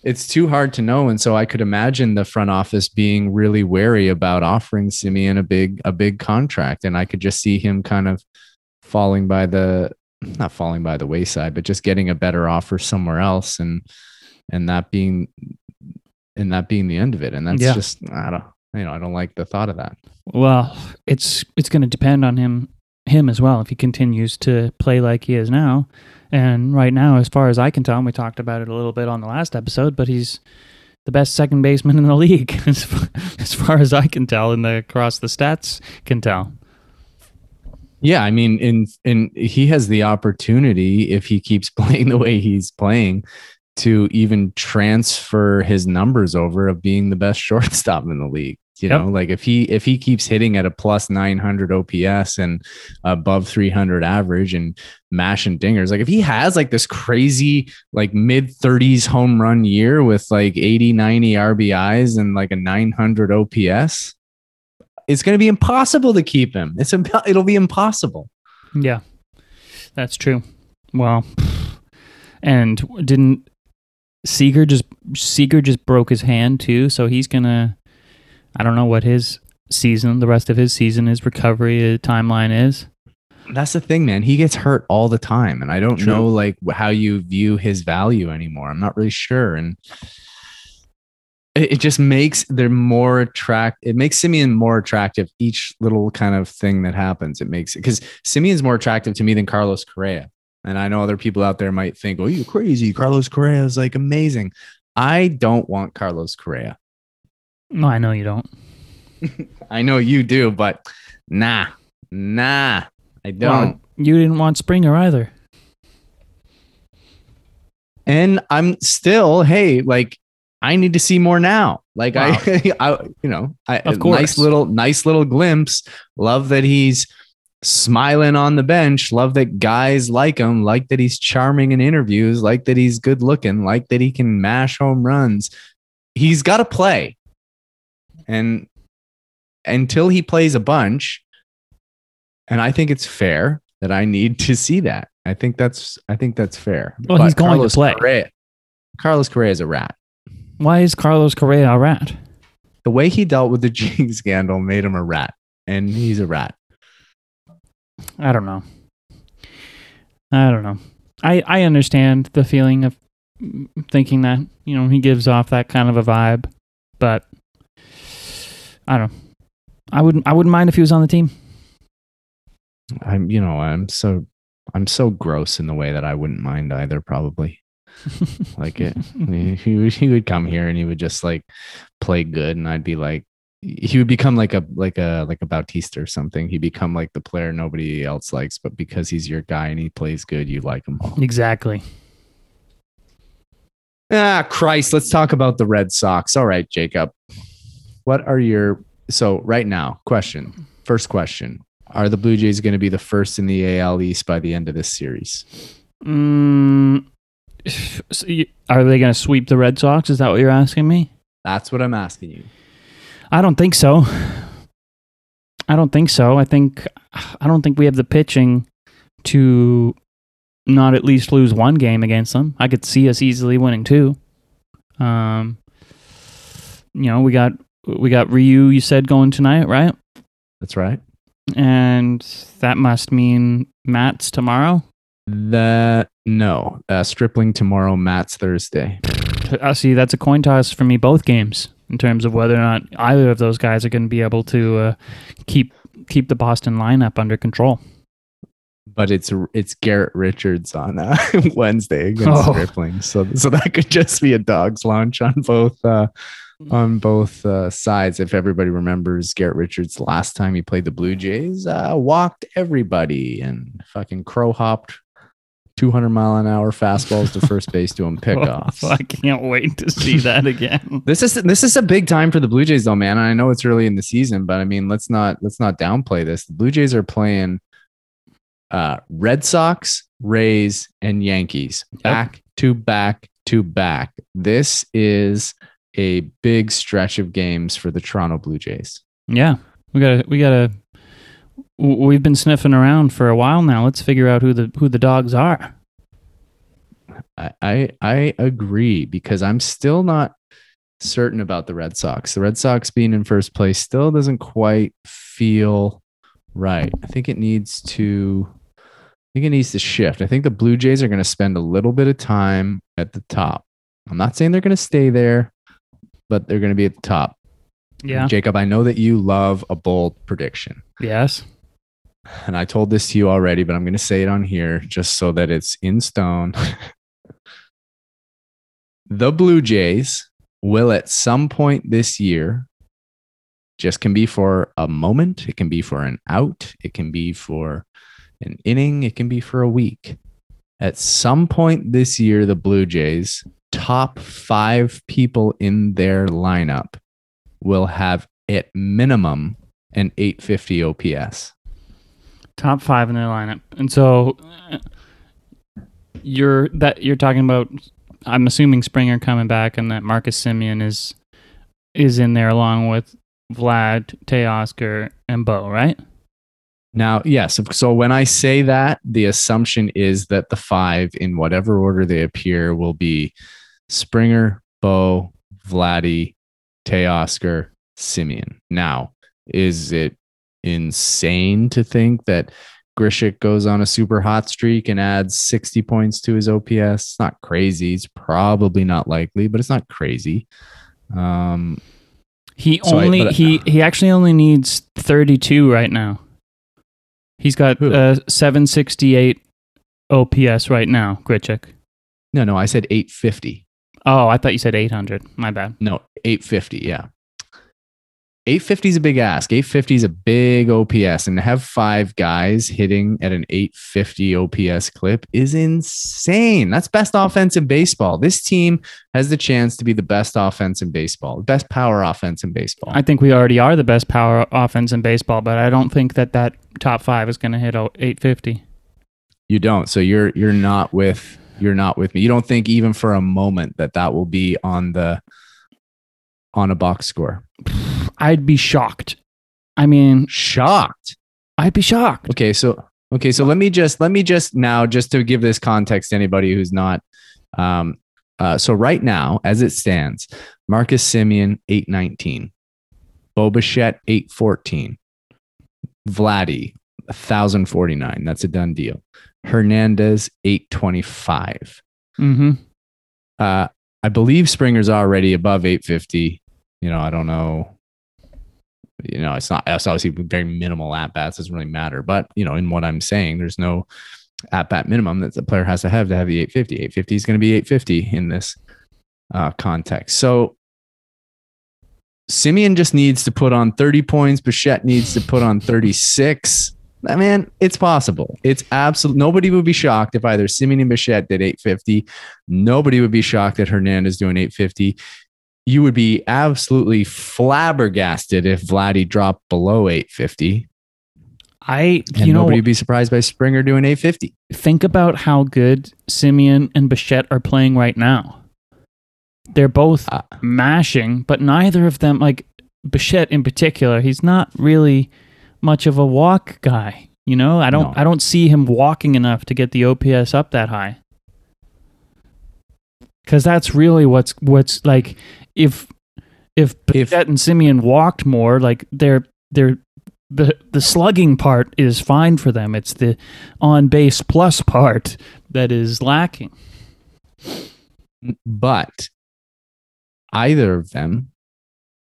it's too hard to know. And so I could imagine the front office being really wary about offering Semien a big a big contract, and I could just see him kind of falling by the not falling by the wayside, but just getting a better offer somewhere else, and and that being and that being the end of it. And that's Yeah. just I don't you know I don't like the thought of that. Well, it's it's going to depend on him him as well if he continues to play like he is now. And right now, as far as I can tell, and we talked about it a little bit on the last episode, but he's the best second baseman in the <laughs> league <laughs> as far, as far as I can tell, and the across the stats can tell. Yeah, I mean, in in he has the opportunity if he keeps <laughs> playing the way he's playing to even transfer his numbers over of being the best shortstop in the league. You Yep. know, like if he if he keeps hitting at a plus 900 OPS and above 300 average and mashing dingers, like if he has like this crazy like mid 30s home run year with like 80 90 RBIs and like a 900 OPS, it's going to be impossible to keep him. It's imp- it'll be impossible. Yeah, that's true. Well, and didn't Seager just Seager just broke his hand too, so he's gonna. I don't know what his season, the rest of his season, his recovery uh, timeline is. That's the thing, man. He gets hurt all the time, and I don't True. know like how you view his value anymore. I'm not really sure, and it, it just makes they're more attract. It makes Semien more attractive. Each little kind of thing that happens, it makes it because Semien's more attractive to me than Carlos Correa. And I know other people out there might think, "Oh, you're crazy. Carlos Correa is like amazing." I don't want Carlos Correa. No, I know you don't. <laughs> I know you do, but nah, nah, I don't. Well, you didn't want Springer either. and I'm still, hey, like I need to see more now. Like Wow. I, <laughs> I, you know, I, Of a course. nice little, nice little glimpse. Love that he's smiling on the bench. Love that guys like him. Like that he's charming in interviews. Like that he's good looking. Like that he can mash home runs. He's got to play, and until he plays a bunch, and I think it's fair that I need to see that. I think that's I think that's fair. Well, he's going to play. Correa, Carlos Correa is a rat. Why is Carlos Correa a rat? The way he dealt with the <laughs> cheating scandal made him a rat, and he's a rat. I don't know. I don't know. I I understand the feeling of thinking that you know he gives off that kind of a vibe, but I don't. know. I wouldn't. I wouldn't mind if he was on the team. I'm, you know, I'm so I'm so gross in the way that I wouldn't mind either. Probably <laughs> like it. he would he would come here and he would just like play good, and I'd be like, he would become like a like a like a Bautista or something. He'd become like the player nobody else likes, but because he's your guy and he plays good, you like him. exactly. Ah, Christ. Let's talk about the Red Sox. All right, Jacob. What are your so right now? Question. First question. Are the Blue Jays going to be the first in the AL East by the end of this series? Mm, so you- are they going to sweep the Red Sox? Is that what you're asking me? That's what I'm asking you. I don't think so. I don't think so. I think I don't think we have the pitching to not at least lose one game against them. I could see us easily winning two. Um, you know, we got we got Ryu. You said going tonight, right? That's right. And that must mean Matz tomorrow. The no, uh, Stripling tomorrow, Matz Thursday. I see. That's a coin toss for me. Both games in terms of whether or not either of those guys are going to be able to uh, keep keep the Boston lineup under control. but it's it's Garrett Richards on uh, <laughs> Wednesday against Oh. Stripling. So so that could just be a dog's lunch on both uh, on both uh, sides. If everybody remembers, Garrett Richards last time he played the Blue Jays uh, walked everybody and fucking crow hopped. 200 mile an hour fastballs to first base doing <laughs> pickoffs. I can't wait to see that <laughs> again. This is this is a big time for the Blue Jays, though, man. I know it's early in the season, but I mean, let's not let's not downplay this. The Blue Jays are playing uh, Red Sox, Rays, and Yankees back to back to back. This is a big stretch of games for the Toronto Blue Jays. Yeah, we gotta we gotta. We've been sniffing around for a while now. Let's figure out who the who the dogs are. I, I I agree because I'm still not certain about the Red Sox. The Red Sox being in first place still doesn't quite feel right. I think it needs to I think it needs to shift. I think the Blue Jays are going to spend a little bit of time at the top. I'm not saying they're going to stay there, but they're going to be at the top. Yeah. Jacob, I know that you love a bold prediction. Yes. And I told this to you already, but I'm going to say it on here just so that it's in stone. <laughs> the Blue Jays will at some point this year, just can be for a moment, it can be for an out, it can be for an inning, it can be for a week. At some point this year, the Blue Jays, top five people in their lineup, will have at minimum an 850 OPS. Top five in their lineup, and so uh, you're that you're talking about. I'm assuming Springer coming back, and that Marcus Semien is is in there along with Vlad, Teoscar, and Bo, right? Now, yes. So when I say that, the assumption is that the five, in whatever order they appear, will be Springer, Bo, Vladdy, Teoscar, Semien. Now, is it insane to think that Grichuk goes on a super hot streak and adds 60 points to his OPS? It's not crazy. It's probably not likely, but it's not crazy. Um, He So I- only he he actually only needs 32 right now. He's got Who? uh, 768 OPS right now, Grichuk. no, no, I said 850. Oh, I thought you said 800. My bad. No, 850. Yeah. 850 is a big ask. 850 is a big OPS. And to have five guys hitting at an 850 OPS clip is insane. That's best offense in baseball. This team has the chance to be the best offense in baseball, best power offense in baseball. I think we already are the best power offense in baseball, but I don't think that that top five is going to hit o- 850. you don't. So you're you're not with you're not with me. You don't think even for a moment that that will be on the on a box score. I'd be shocked. I mean, Shocked. I'd be shocked. Okay, so okay, so let me just let me just now just to give this context to anybody who's not um uh so right now as it stands, Marcus Semien 819, Bo Bichette 814, Vladdy 1049. That's a done deal. Hernandez 825. Mm-hmm. Uh I believe Springer's already above 850. You know, I don't know. You know, it's not it's obviously very minimal at bats, doesn't really matter. But you know, in what I'm saying, there's no at bat minimum that the player has to have to have the 850. 850 is going to be 850 in this uh, context. So Semien just needs to put on 30 points. Bichette needs to put on 36. I mean, it's possible. It's absolute. Nobody would be shocked if either Semien and Bichette did 850. Nobody would be shocked that Hernandez doing 850. You would be absolutely flabbergasted if Vladdy dropped below 850. I, And you know, nobody would be surprised by Springer doing 850. think about how good Semien and Bichette are playing right now. They're both Uh, mashing, but neither of them, like Bichette in particular, he's not really much of a walk guy. You know, I don't, No. I don't see him walking enough to get the OPS up that high. Because that's really what's what's like if if If- Bichette and Semien walked more, like they're they're the the slugging part is fine for them. It's the on base plus part that is lacking. but either of them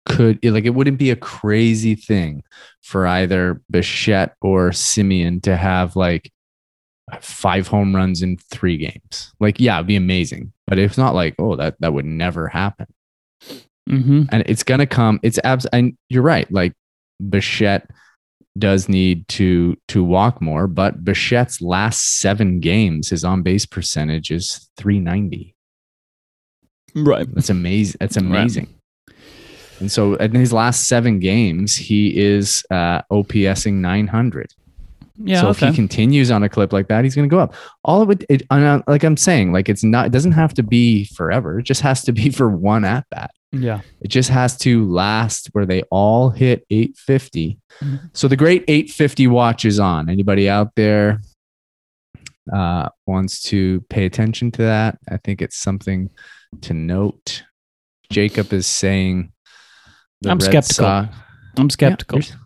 could like it wouldn't be a crazy thing for either Bichette or Semien to have like five home runs in three games. Like, yeah, it'd be amazing. But it's not like, oh, that that would never happen. Mm-hmm. And it's gonna come. It's abs and you're right. Like Bichette does need to to walk more, but Bichette's last seven games, his on base percentage is 390. Right. That's amazing. That's Right. amazing. And so in his last seven games, he is uh, OPSing 900. Yeah. so if he continues on a clip like that, he's going to go up. All of it, it uh, like I'm saying, like it's not, it doesn't have to be forever. It just has to be <laughs> for one at bat. yeah. It just has to last where they all hit 850. Mhm. So the great 850 watch is on. Anybody out there uh, wants to pay attention to that? I think it's something to note. Jacob is saying, I'm Red skeptical. Sox- I'm Yeah, skeptical. you're,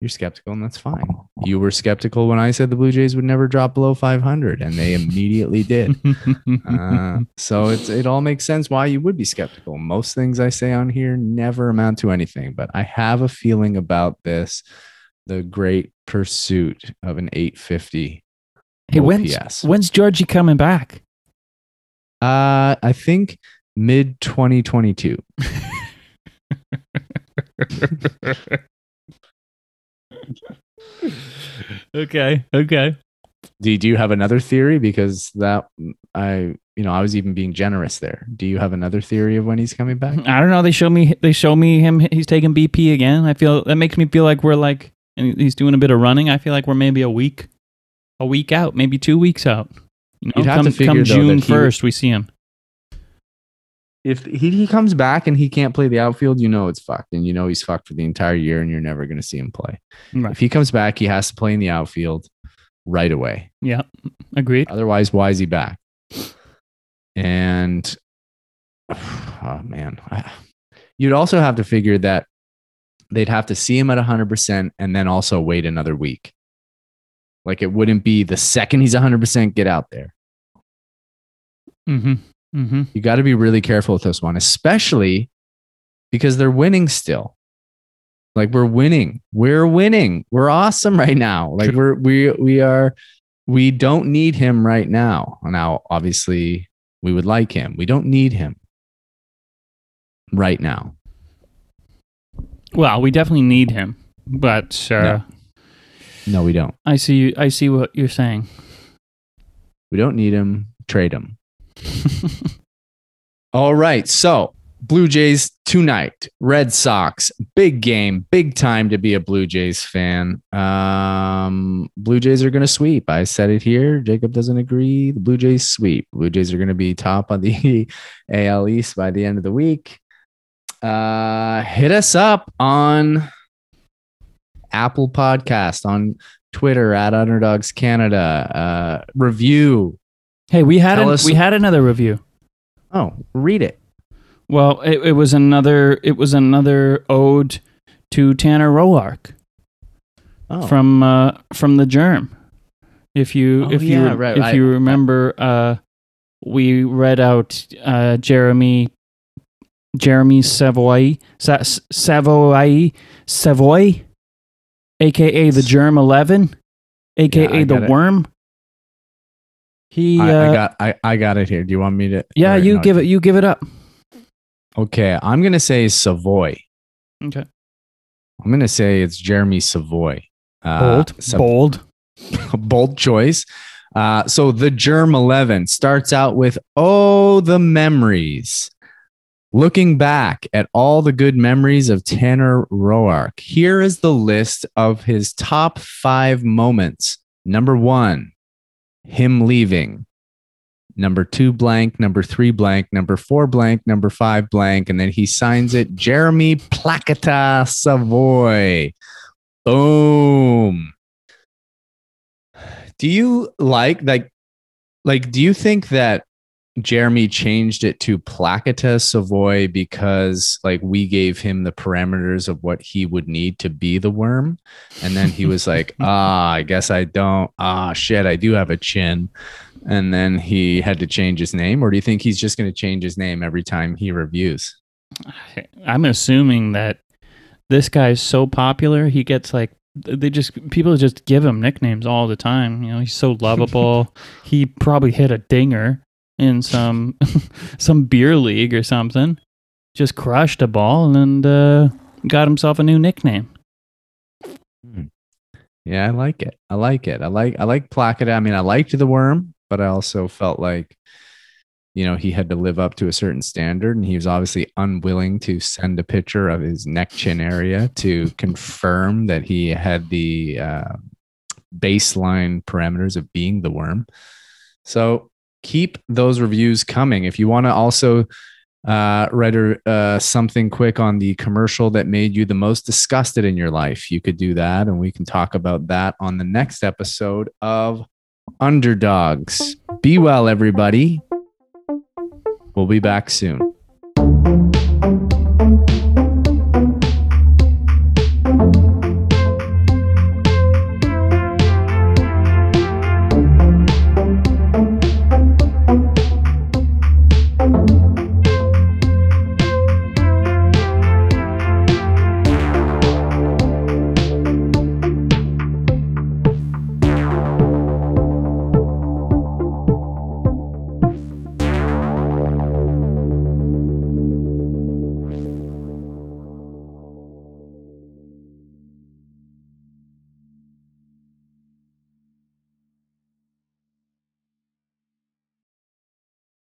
you're skeptical, and that's fine. You were skeptical when I said the Blue Jays would never drop below 500, and they immediately did. <laughs> Uh, so it's it all makes sense why you would be skeptical. Most things I say on here never amount to anything, but I have a feeling about this: the great pursuit of an 850 hey, when's OPS. when's Georgie coming back? Uh, I think mid 2022. <laughs> <laughs> okay. Okay. Do, do you have another theory? Because that I, you know, I was even being generous there. Do you have another theory of when he's coming back? I don't know. They show me. They show me him. He's taking BP again. I feel that makes me feel like we're like, and he's doing a bit of running. I feel like we're maybe a week, a week out, maybe two weeks out. You know, You'd have come, to figure, come though, June first, we see him. If he, he comes back and he can't play the outfield, you know it's fucked, and you know he's fucked for the entire year, and you're never going to see him play. Right. If he comes back, he has to play in the outfield right away. Yeah. Agreed. Otherwise, why is he back? And <sighs> oh man, you'd also have to figure that they'd have to see him at 100% and then also wait another week. Like it wouldn't be the second he's 100% get out there. Mm-hmm. Mm-hmm. You got to be really careful with this one, especially because they're winning still. Like we're winning. We're winning. We're awesome right now. Like we're we we are we don't need him right now. Now, obviously, we would like him. We don't need him right now. Well, we definitely need him, but uh, No. No, we don't. I see. I see what you're saying. We don't need him. Trade him. <laughs> All right. So, Blue Jays tonight, Red Sox, big game, big time to be a Blue Jays fan. Um, Blue Jays are going to sweep. I said it here. Jacob doesn't agree. The Blue Jays sweep. Blue Jays are going to be top on the <laughs> AL East by the end of the week. Uh, hit us up on Apple Podcast, on Twitter at Underdogs Canada. Uh, review. Hey, we had Tell an, us- we had another review. Oh, read it. Well, it, it was another. It was another ode to Tanner Roark Oh, from uh, from the Germ. If you Oh, if you yeah, right. if I- you remember, uh, we read out uh, Jeremy Jeremy Savoy Sa- Savoy Savoy, aka the Germ Eleven, aka I the got it. Worm. He, I, uh, I got I, I got it here. Do you want me to? yeah, you no? give it, you give it up. Okay, I'm gonna say Savoy. Okay, I'm gonna say it's Jeremy Savoy. Uh, bold, Sav- bold. <laughs> bold choice. Uh, so the Germ 11 starts out with Oh, the memories. Looking back at all the good memories of Tanner Roark, here is the list of his top five moments. Number one, him leaving. Number two, blank. Number three, blank. Number four, blank. Number five, blank. And then he signs it Jeremy Placata Savoy. Boom do you like like like do you think that Jeremy changed it to Placata Savoy because like we gave him the parameters of what he would need to be the worm and then he was like <laughs> ah I guess I don't ah shit I do have a chin and then he had to change his name or do you think he's just going to change his name every time he reviews I'm assuming that this guy's so popular, he gets like they just people just give him nicknames all the time. You know, he's so lovable. <laughs> he probably hit a dinger in some <laughs> some beer league or something. Just crushed a ball and uh, got himself a new nickname. Yeah, I like it. I like it. I like I like Placida. I mean, I liked the worm, but I also felt like you know he had to live up to a certain standard and he was obviously unwilling to send a picture of his neck chin area to confirm that he had the uh, baseline parameters of being the worm so keep those reviews coming. If you want to also uh, write uh, something quick on the commercial that made you the most disgusted in your life you could do that and we can talk about that on the next episode of underdogs. Be well everybody. We'll be back soon.